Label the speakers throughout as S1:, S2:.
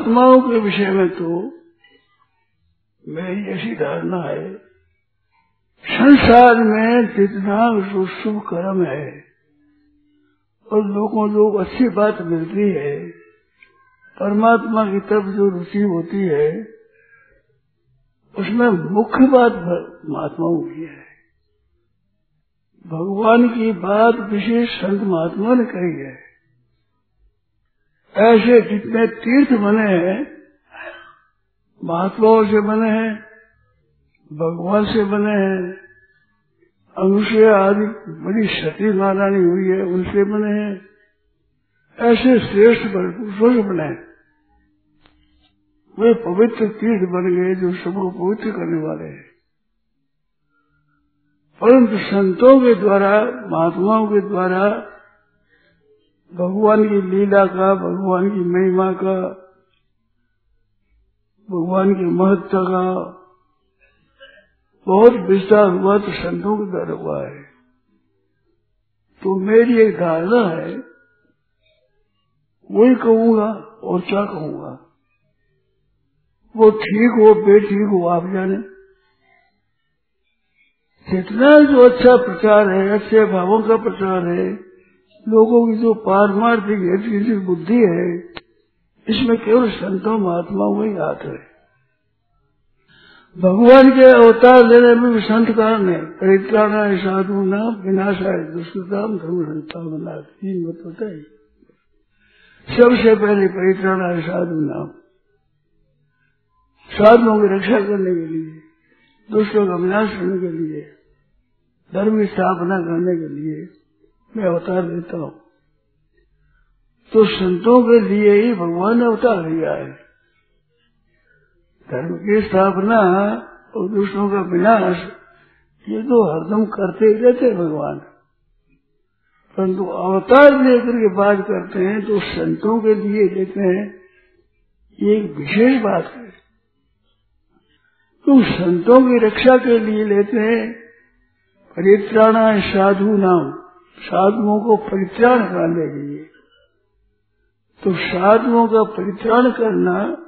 S1: महात्माओं के विषय में तो मेरी ऐसी धारणा है, संसार में जितना शुभ कर्म है, और लोगों लोग अच्छी बात मिलती है, परमात्मा की तरफ़ जो रुचि होती है, उसमें मुख्य बात महात्माओं की है। भगवान की बात विशेष संत महात्मा ने कही है। ऐसे जितने तीर्थ बने हैं, महात्माओं से बने हैं, भगवान से बने हैं अनुसया आदि, बड़ी सती महारानी हुई है, उनसे बने हैं। ऐसे श्रेष्ठ पुरुषों से बने वे पवित्र तीर्थ बन गए जो सबको पवित्र करने वाले हैं। परंतु संतों के द्वारा, महात्माओं के द्वारा भगवान की लीला का, भगवान की महिमा का, भगवान के महत्व का बहुत विस्तार हुआ तो संतों के द्वारा हुआ है। तो मेरी एक धारणा है, वही कहूँगा और क्या कहूँगा। वो ठीक हो, बेठीक हो, आप जाने। जितना जो अच्छा प्रचार है, अच्छे भावों का प्रचार है लोगों की जो पारमार्थिक ऐसी बुद्धि है, इसमें केवल संतों महात्माओं ही हाथ है। भगवान के अवतार लेने में भी संत कारण है? परित्राणाय साधु नाम विनाशाय दुष्कृताम धर्म संतावना तीन मत होता है सबसे पहले परित्राणाय साधु नाम। साधुओं की रक्षा करने के लिए दुष्टों का विनाश करने के लिए, धर्म की स्थापना करने के लिए मैं अवतार देता हूँ। तो संतों के लिए ही भगवान अवतार लिया है। धर्म की स्थापना और दूसरों का विनाश, ये तो हरदम करते ही रहते भगवान। परंतु अवतार लेकर के बात करते हैं तो संतों के लिए लेते हैं, ये एक विशेष बात है। तो संतों की रक्षा के लिए लेते हैं परित्राणा साधु नाम। साधुओं को परित्राण करने के लिए। तो साधुओं का परित्राण करना,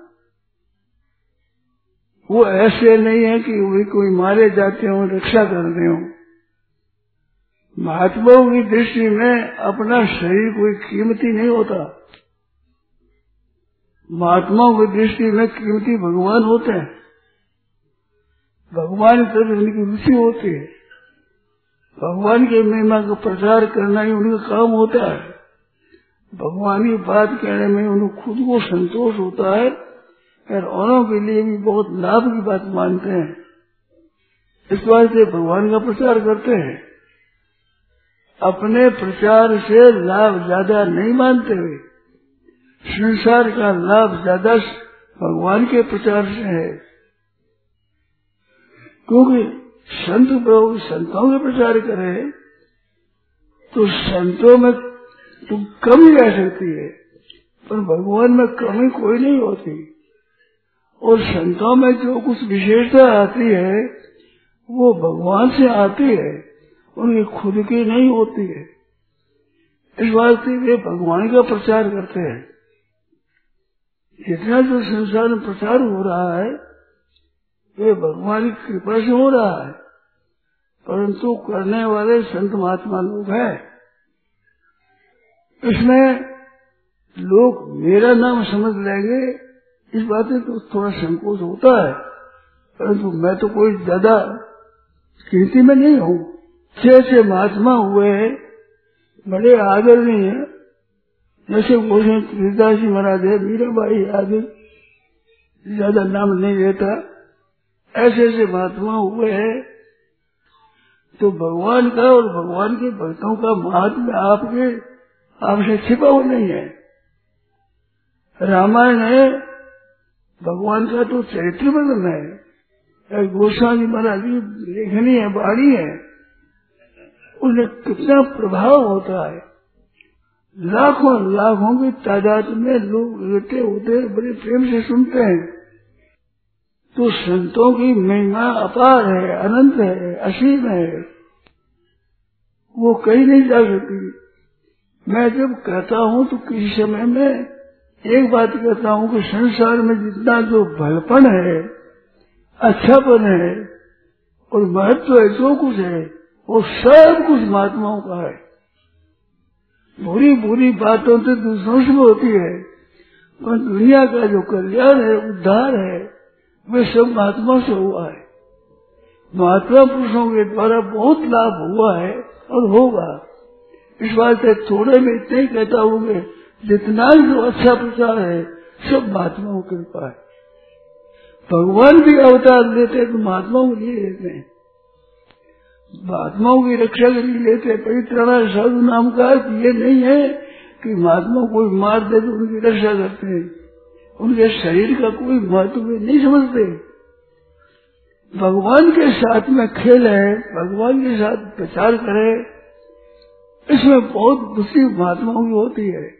S1: वो ऐसे नहीं है कि वे कोई मारे जाते हो, रक्षा करते हो। महात्माओं की दृष्टि में अपना शरीर कोई कीमती नहीं होता। महात्माओं की दृष्टि में कीमती भगवान होते हैं। भगवान की उनकी रुचि होती है। भगवान की महिमा का प्रचार करना ही उनका काम होता है। भगवान की बात कहने में उन्हें खुद को संतोष होता है और औरों के लिए भी बहुत लाभ की बात मानते हैं। इस बात से भगवान का प्रचार करते हैं। अपने प्रचार से लाभ ज़्यादा नहीं मानते हुए, संसार का लाभ ज़्यादा भगवान के प्रचार से है। क्योंकि संत प्रभु संतों के प्रचार करे तो संतों में तो कमी रह सकती है, पर भगवान में कमी कोई नहीं होती। और संतों में जो कुछ विशेषता आती है, वो भगवान से आती है, उनकी खुद की नहीं होती है। इस बात से वे भगवान का प्रचार करते हैं। जितना जो संसार में प्रचार हो रहा है वे भगवान की कृपा से हो रहा है। परंतु करने वाले संत महात्मा लोग हैं। इसमें लोग मेरा नाम समझ लेंगे, इस बात में तो थोड़ा संकोच होता है। परंतु मैं तो कोई ज़्यादा कीर्ति में नहीं हूँ। जैसे महात्मा हुए बड़े आदर नहीं है। जैसे गोषण त्रिदास जी महाराज है, मीराबाई आदि, ज़्यादा नाम नहीं लेता। ऐसे ऐसे महात्मा हुए हैं तो भगवान का और भगवान के भक्तों का महात्मा आपके, आपसे छिपा हुआ नहीं है। रामायण है, भगवान का तो चरित्र वर्णन है। गोस्वामी महाराज की लेखनी है बाणी है उन्हें कितना प्रभाव होता है। लाखों लाखों की तादाद में लोग इकट्ठे होते बड़े प्रेम से सुनते हैं। तो संतों की महिमा अपार है, अनंत है, असीम है। वो कहीं नहीं जा सकती। मैं जब कहता हूँ तो किसी समय में एक बात कहता हूँ कि संसार में जितना जो भलपन है, अच्छापन है, और महत्व है, जो कुछ है, वो सब कुछ महात्माओं का है। बुरी बुरी बातों से दूसरों से होती है, पर दुनिया का जो कल्याण है, उद्धार है वे सब महात्मा से हुआ है। महात्मा पुरुषों के द्वारा बहुत लाभ हुआ है और होगा। इस बात से थोड़े में इतने ही कहता हूँ जितना जो अच्छा प्रचार है, सब महात्माओं की कृपा है। भगवान भी अवतार लेते हैं तो महात्माओं के लिए लेते हैं। महात्माओं की रक्षा के लिए लेते परित्राणा साधु नाम का ये नहीं है कि महात्मा कोई मार दे तो उनकी रक्षा करते हैं। उनके शरीर का कोई महत्व नहीं समझते। भगवान के साथ में खेल है भगवान के साथ प्रचार करे, इसमें बहुत बुद्धि महात्माओं की होती है।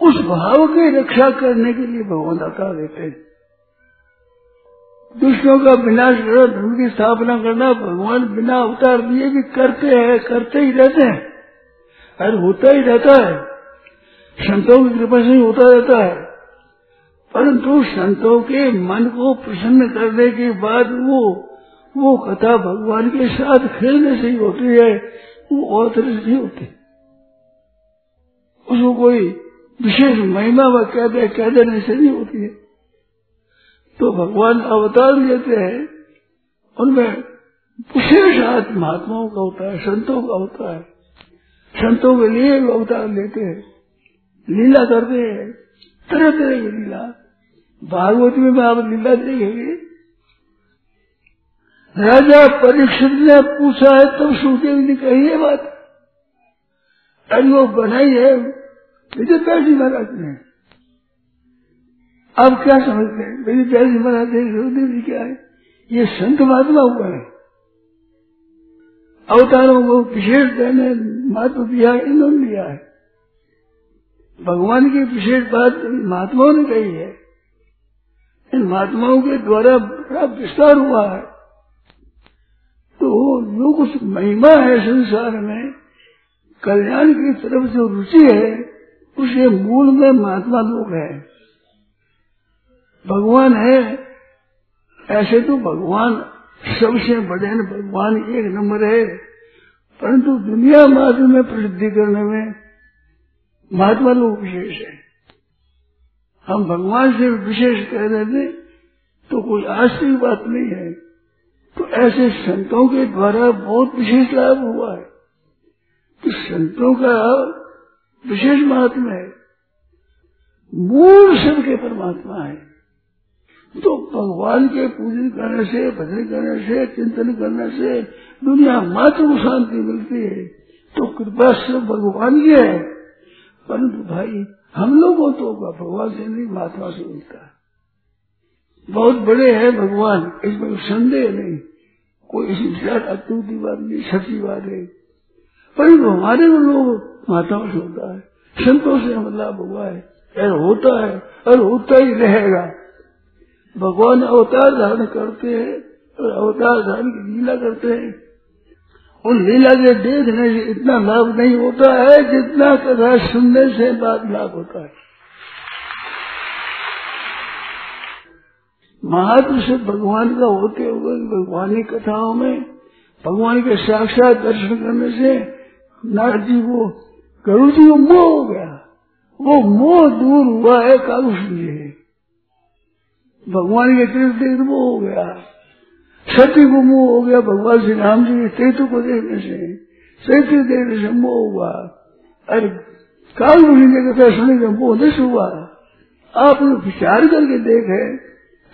S1: उस भाव की रक्षा करने के लिए भगवान अवतार देते हैं। दुष्टों का विनाश करो धर्म की स्थापना करना, भगवान बिना अवतार दिए भी करते हैं, करते ही रहते हैं। अरे होता ही रहता है। संतों की कृपा से ही होता रहता है। परंतु संतों के मन को प्रसन्न करने के बाद वो वो कथा भगवान के साथ खेलने से ही होती है, वो और तरह से नहीं होती। उसको कोई विशेष महिमा व कह कह देने से नहीं होती है। तो भगवान अवतार लेते हैं, उनमें विशेष हाथ महात्माओं का होता है, संतों का होता है। संतों के लिए अवतार लेते हैं, लीला करते हैं। तरह तरह की लीला। भागवत में आप लीला देखेंगे राजा परीक्षित ने पूछा है, तब सुखदेव ने कही है बात। अरे वो बनाई है विजय पैसी महाराज ने। अब क्या समझते हैं? मेरी पैसी महाराज ने, सुखदेव जी क्या है? ये संत महात्मा हुआ है। अवतारों को विशेष देने महत्व दिया, इन्होंने लिया है। भगवान की विशेष बात महात्माओं ने कही है। इन महात्माओं के द्वारा बड़ा विस्तार हुआ है। तो जो कुछ महिमा है संसार में, कल्याण की तरफ़ जो रुचि है उसके मूल में महात्मा लोग है। भगवान है, ऐसे तो भगवान सबसे बड़े भगवान एक नंबर है। परंतु दुनिया मात्र में प्रसिद्धि करने में महात्मा लोग विशेष है। हम भगवान से विशेष कह रहे थे तो कोई आश्चर्य बात नहीं है। तो ऐसे संतों के द्वारा बहुत विशेष लाभ हुआ है। तो संतों का विशेष महात्मा है। मूल सबके परमात्मा है। तो भगवान के पूजन करने से, भजन करने से, चिंतन करने से दुनिया मात्र को शांति मिलती है। तो कृपा सब भगवान की है। परंतु भाई, हम लोगों तो भगवान से नहीं महात्मा से मिलता है। बहुत बड़े हैं भगवान, इसमें संदेह नहीं। कोई इसी विचार बात नहीं, सच्ची बात है परंतु हमारे लोग माताओं से होता है। संतों से हम लाभ हुआ है। और होता है और होता ही रहेगा। भगवान अवतार धारण करते हैं और अवतार धारण की लीला करते हैं। उन लीला के देखने से इतना लाभ नहीं होता है जितना कथा सुनने से बाद लाभ होता है। महात्म से भगवान का होते हुए भगवान की कथाओं में, भगवान के साक्षात दर्शन करने से नारद जी को गरुड़ जी को मोह हो गया। वो मोह दूर हुआ है कागुष लिए भगवान के तीर्थ मोह हो गया। सत्य को मोह हो गया, भगवान श्री राम जी के तेतु को देखने से सत्य देखने से मोह हुआ। अरे, काल मुनि ने कथा सुने का मोह नहीं हुआ। आप लोग विचार करके देखे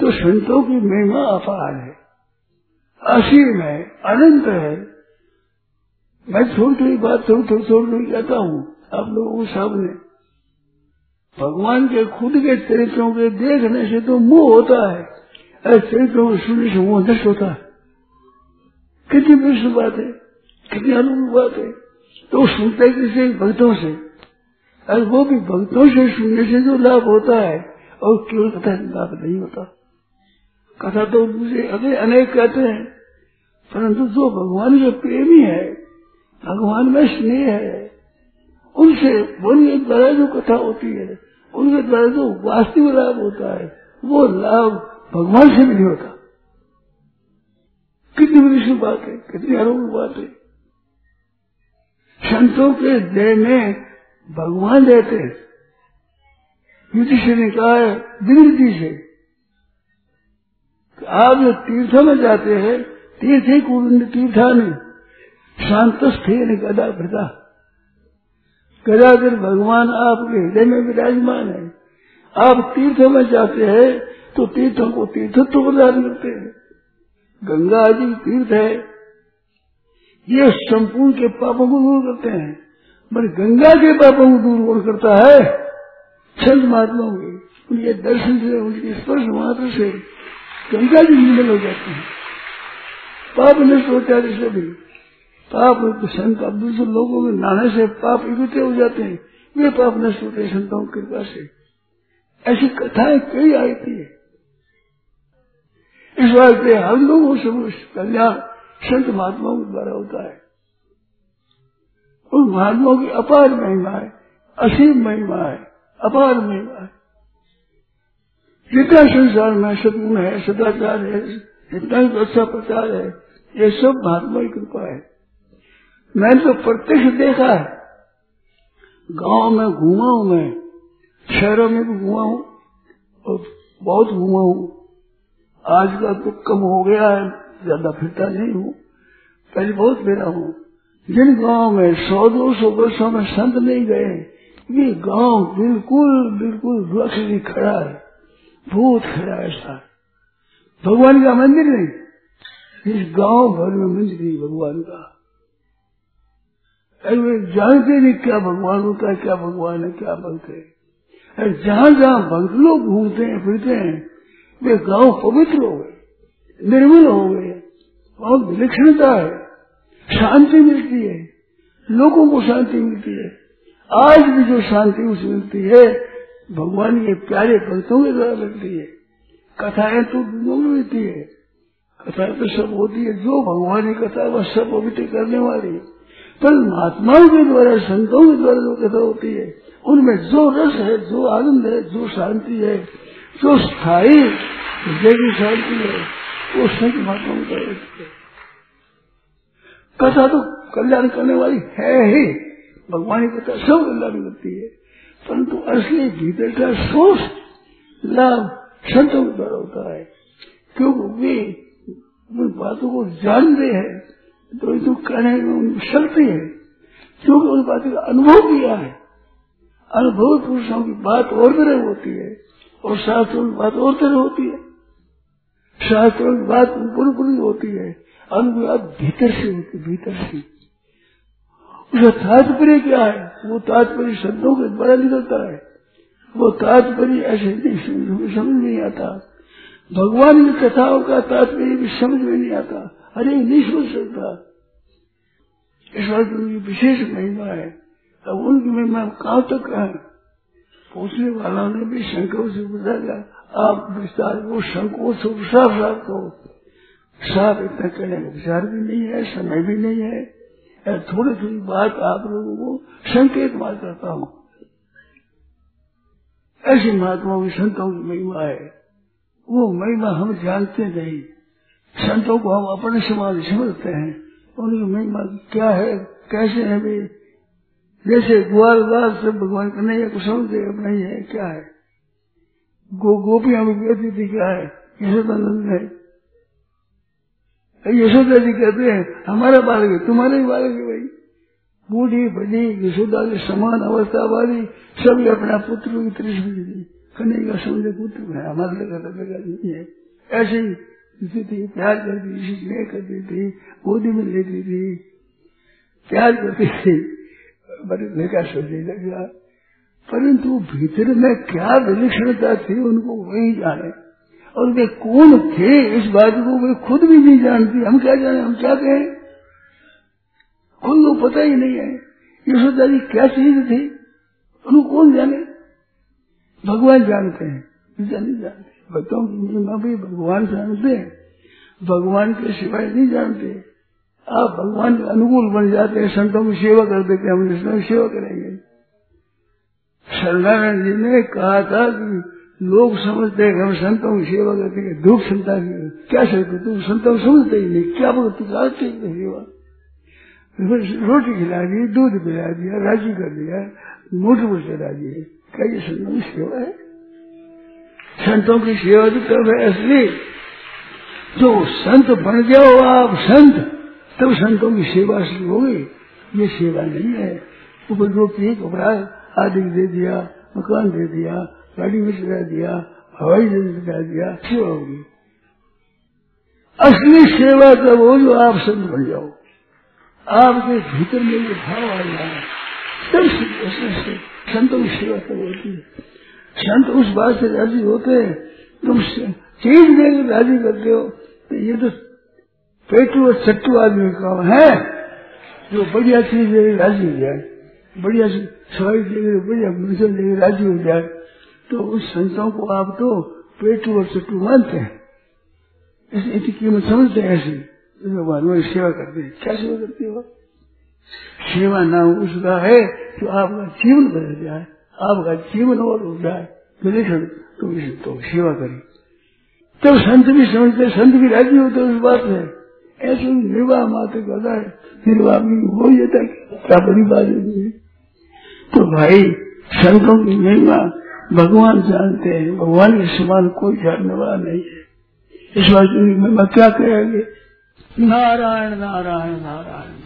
S1: तो संतों की महिमा अपार है। असीम है अनंत है। मैं थोड़ी थोड़ी बात थोड़ी थोड़ी थोड़ी थोड़ी कहता हूँ, आप लोगों को सामने। भगवान के खुद के चरित्रों के देखने से तो मुँह होता है। चरित्रों सुनने से मुँह नष्ट होता है कितनी विश्व बात है कितनी अनुभव बात है तो सुनते किसी भक्तों से अरे वो भी भक्तों से सुनने से जो लाभ होता है और केवल कथा लाभ नहीं होता कथा तो मुझे अभी अनेक कहते हैं परंतु जो भगवान के प्रेमी है भगवान में स्नेह है उनसे बोलने द्वारा जो कथा होती है उनके द्वारा जो वास्तविक लाभ होता है वो लाभ भगवान से भी नहीं होता। कितनी बड़ी बात है, कितनी आरोग्य बात है। संतों के देह में भगवान रहते हैं। युधिष्ठिर ने कहा है से आप जो तीर्थों में जाते हैं, तीर्थ ही कुंड तीर्था नहीं। शांतस्थे ने गदा भृता गदाधर भगवान आपके हृदय में विराजमान है, आप तीर्थों में जाते हैं तो तीर्थों को तीर्थत्व प्रदान करते हैं। गंगा आदि तीर्थ है। ये संपूर्ण के पापों को दूर करते हैं। पर गंगा के पापों को दूर कौन करता है? संत महात्माओं के उनके दर्शन से, उनके स्पर्श मात्र से गंगा जी निर्मल हो जाते हैं। पाप नष्ट होता है जिससे भी। पाप संत अब दूसरे लोगों में नहाने से पाप इकट्ठे हो जाते हैं। वे पाप नष्ट होते संतों की कृपा से। ऐसी कथाएँ कई आई थी। इस वास्ते हम लोगों से कल्याण संत महात्माओं के द्वारा होता है। उन महात्माओं की अपार महिमा है, असीम महिमा है, अपार महिमा है। जितना संसार में सदगुण है, सदाचार है, जितना भी अच्छा प्रचार है, ये सब महात्मा की कृपा है। मैंने तो प्रत्यक्ष देखा है, गाँव में घूमा हूँ मैं, शहरों में भी घूमा हूँ और बहुत घूमा हूँ आज का तो कम हो गया है, ज़्यादा फिरता नहीं हूँ। पहले बहुत फिरा हूँ। जिन गाँव में सौ, दो सौ वर्षो में संत नहीं गए, ये गाँव बिल्कुल बिल्कुल वृक्ष भी खड़ा है। भूत खड़ा है ऐसा। भगवान का मंदिर नहीं। इस गाँव भर में मंदिर नहीं भगवान का। अरे जानते नहीं क्या भगवान होता है, क्या भगवान है, क्या भक्त है। जहाँ जहाँ भक्त लोग घूमते हैं, फिरते हैं वे गाँव पवित्र हो गए, निर्मल हो गए बहुत विलक्षणता है, शांति मिलती है, लोगों को शांति मिलती है। आज भी जो शांति उसे मिलती है, भगवान के प्यारे भक्तों के द्वारा मिलती है। कथाएँ तो मिलती है। कथाएँ तो सब होती है, जो भगवान की कथा वह सब पवित्र करने वाली है। पर महात्माओं के द्वारा, संतों के द्वारा जो कथा होती है, उनमें जो रस है, जो आनंद है, जो शांति है जो स्थायी हृदय की शांति है, वो संत महात्मा का कथा तो कल्याण करने वाली है ही। भगवान की कथा सब कल्याण करती है। परंतु असली भीतर का सोच लाभ संतों के द्वारा होता है। क्योंकि वे उन बातों को जानते हैं तो जो कहने में उनकी शक्ति है। क्योंकि उन बातों का अनुभव किया है, अनुभव पुरुषों की बात और तरह होती है। और शास्त्रों की बात और तरह होती है। शास्त्रों की बात पूरी पूरी होती है। अनुभव भीतर से होती भीतर से। उसका तात्पर्य क्या है? वो तात्पर्य शब्दों के द्वारा निकलता है। वो तात्पर्य ऐसे नहीं, समझ नहीं आता। भगवान की कथाओं का तात्पर्य भी समझ में नहीं आता। अरे, नहीं समझ सकता। इस बात उनकी विशेष महिमा है। अब उनकी महिमा कहाँ तक है? पूछने वाला ने भी शंकर से गया आप विस्तार वो संकोच साफ़ साफ़ हो? साफ़ इतना कहने का विचार भी नहीं है, समय भी नहीं है। थोड़ी थोड़ी बात आप लोगों को संकेत मार करता हूँ। ऐसी महात्माओं की संतों की महिमा है। वो महिमा हम जानते नहीं। संतों को हम अपने समाज समझते हैं। उनकी महिमा क्या है? कैसे है वे? जैसे ग्वालवास से भगवान कन्हैया को समझते अब नहीं है क्या है? गो, गोपियाँ भी कहती थी, क्या है? यशोदानंद है। यशोदा जी कहते हैं, हमारा बालक है, तुम्हारे ही बालक है भाई। बूढ़ी, बड़ी, यशोदा के समान अवस्था वाली सभी अपना पुत्र की तृष्णि दी कन्हैया समझे पुत्र है, हमारे लगा लगा नहीं है। ऐसे ही थी प्यार करती थी, स्नेह करती थी, गोदी में लेती थी। प्यार करती थी। बड़े लेकर सोचने लगा परंतु भीतर में क्या विलक्षणता थी, उनको वही जाने। और वे कौन थे, इस बात को वे खुद भी नहीं जानती। हम क्या जाने, हम क्या कहें? खुद को पता ही नहीं है। यशोदा जी क्या चीज़ थी, उनको कौन जाने? भगवान जानते हैं। नहीं जानते। की महिमा भी भगवान जानते हैं। भगवान के सिवाय नहीं जानते। आप भगवान के अनुकूल बन जाते हैं, संतों की सेवा कर देते हम कृष्ण की सेवा करेंगे। सत्यनारायण जी ने कहा था कि लोग समझते हैं हम संतों की सेवा करते हैं दुख संता की क्या सकते तुम संतों समझते ही नहीं। क्या बोलते करते सेवा। रोटी खिला दी, दूध पिला दिया, राज़ी कर दिया मोटर पर चला दिए क्या ये संतों की सेवा है? संतों की सेवा तो तब है असली। जो संत बन जाओ आप, संत। तब संतों की सेवा शुरू होगी ये सेवा नहीं है। ऊपर रोटी कपड़ा आदि दे दिया, मकान दे दिया, गाड़ी में चला दिया, हवाई जहाज़ में चला दिया, सेवा होगी असली सेवा तब हो जो आप संत बन जाओ। आपके भीतर में ये भाव आ जाए तब संतों की सेवा तब होती है। संत उस बात से राज़ी होते हैं, तुम चीज़ देकर राज़ी करते हो तो ये तो पेटू और चट्टू आदमी का है। जो बढ़िया चीज़ देकर राज़ी हो जाए। बढ़िया सवाई देकर बढ़िया मिसल देकर राज़ी हो जाए। तो उस संतों को आप तो पेटू और चट्टू मानते हैं। इसकी कीमत समझते हैं ऐसी। भगवान वो सेवा करते हैं। क्या सेवा करते हो? सेवा नाम उसका है जो आपका जीवन बदल जाए। आपका जीवन और हो जाए। विलक्षण तो तो सेवा करी। तब संत भी समझते संत भी राज़ी होते उस बात में। ऐसे निर्वाह मात्र निर्वाह भी हो। जाता क्या बड़ी बात है तो भाई, संतों की महिमा भगवान जानते हैं। भगवान के समान कोई जानने वाला नहीं है। इस बात की महिमा क्या कहेंगे? नारायण नारायण नारायण।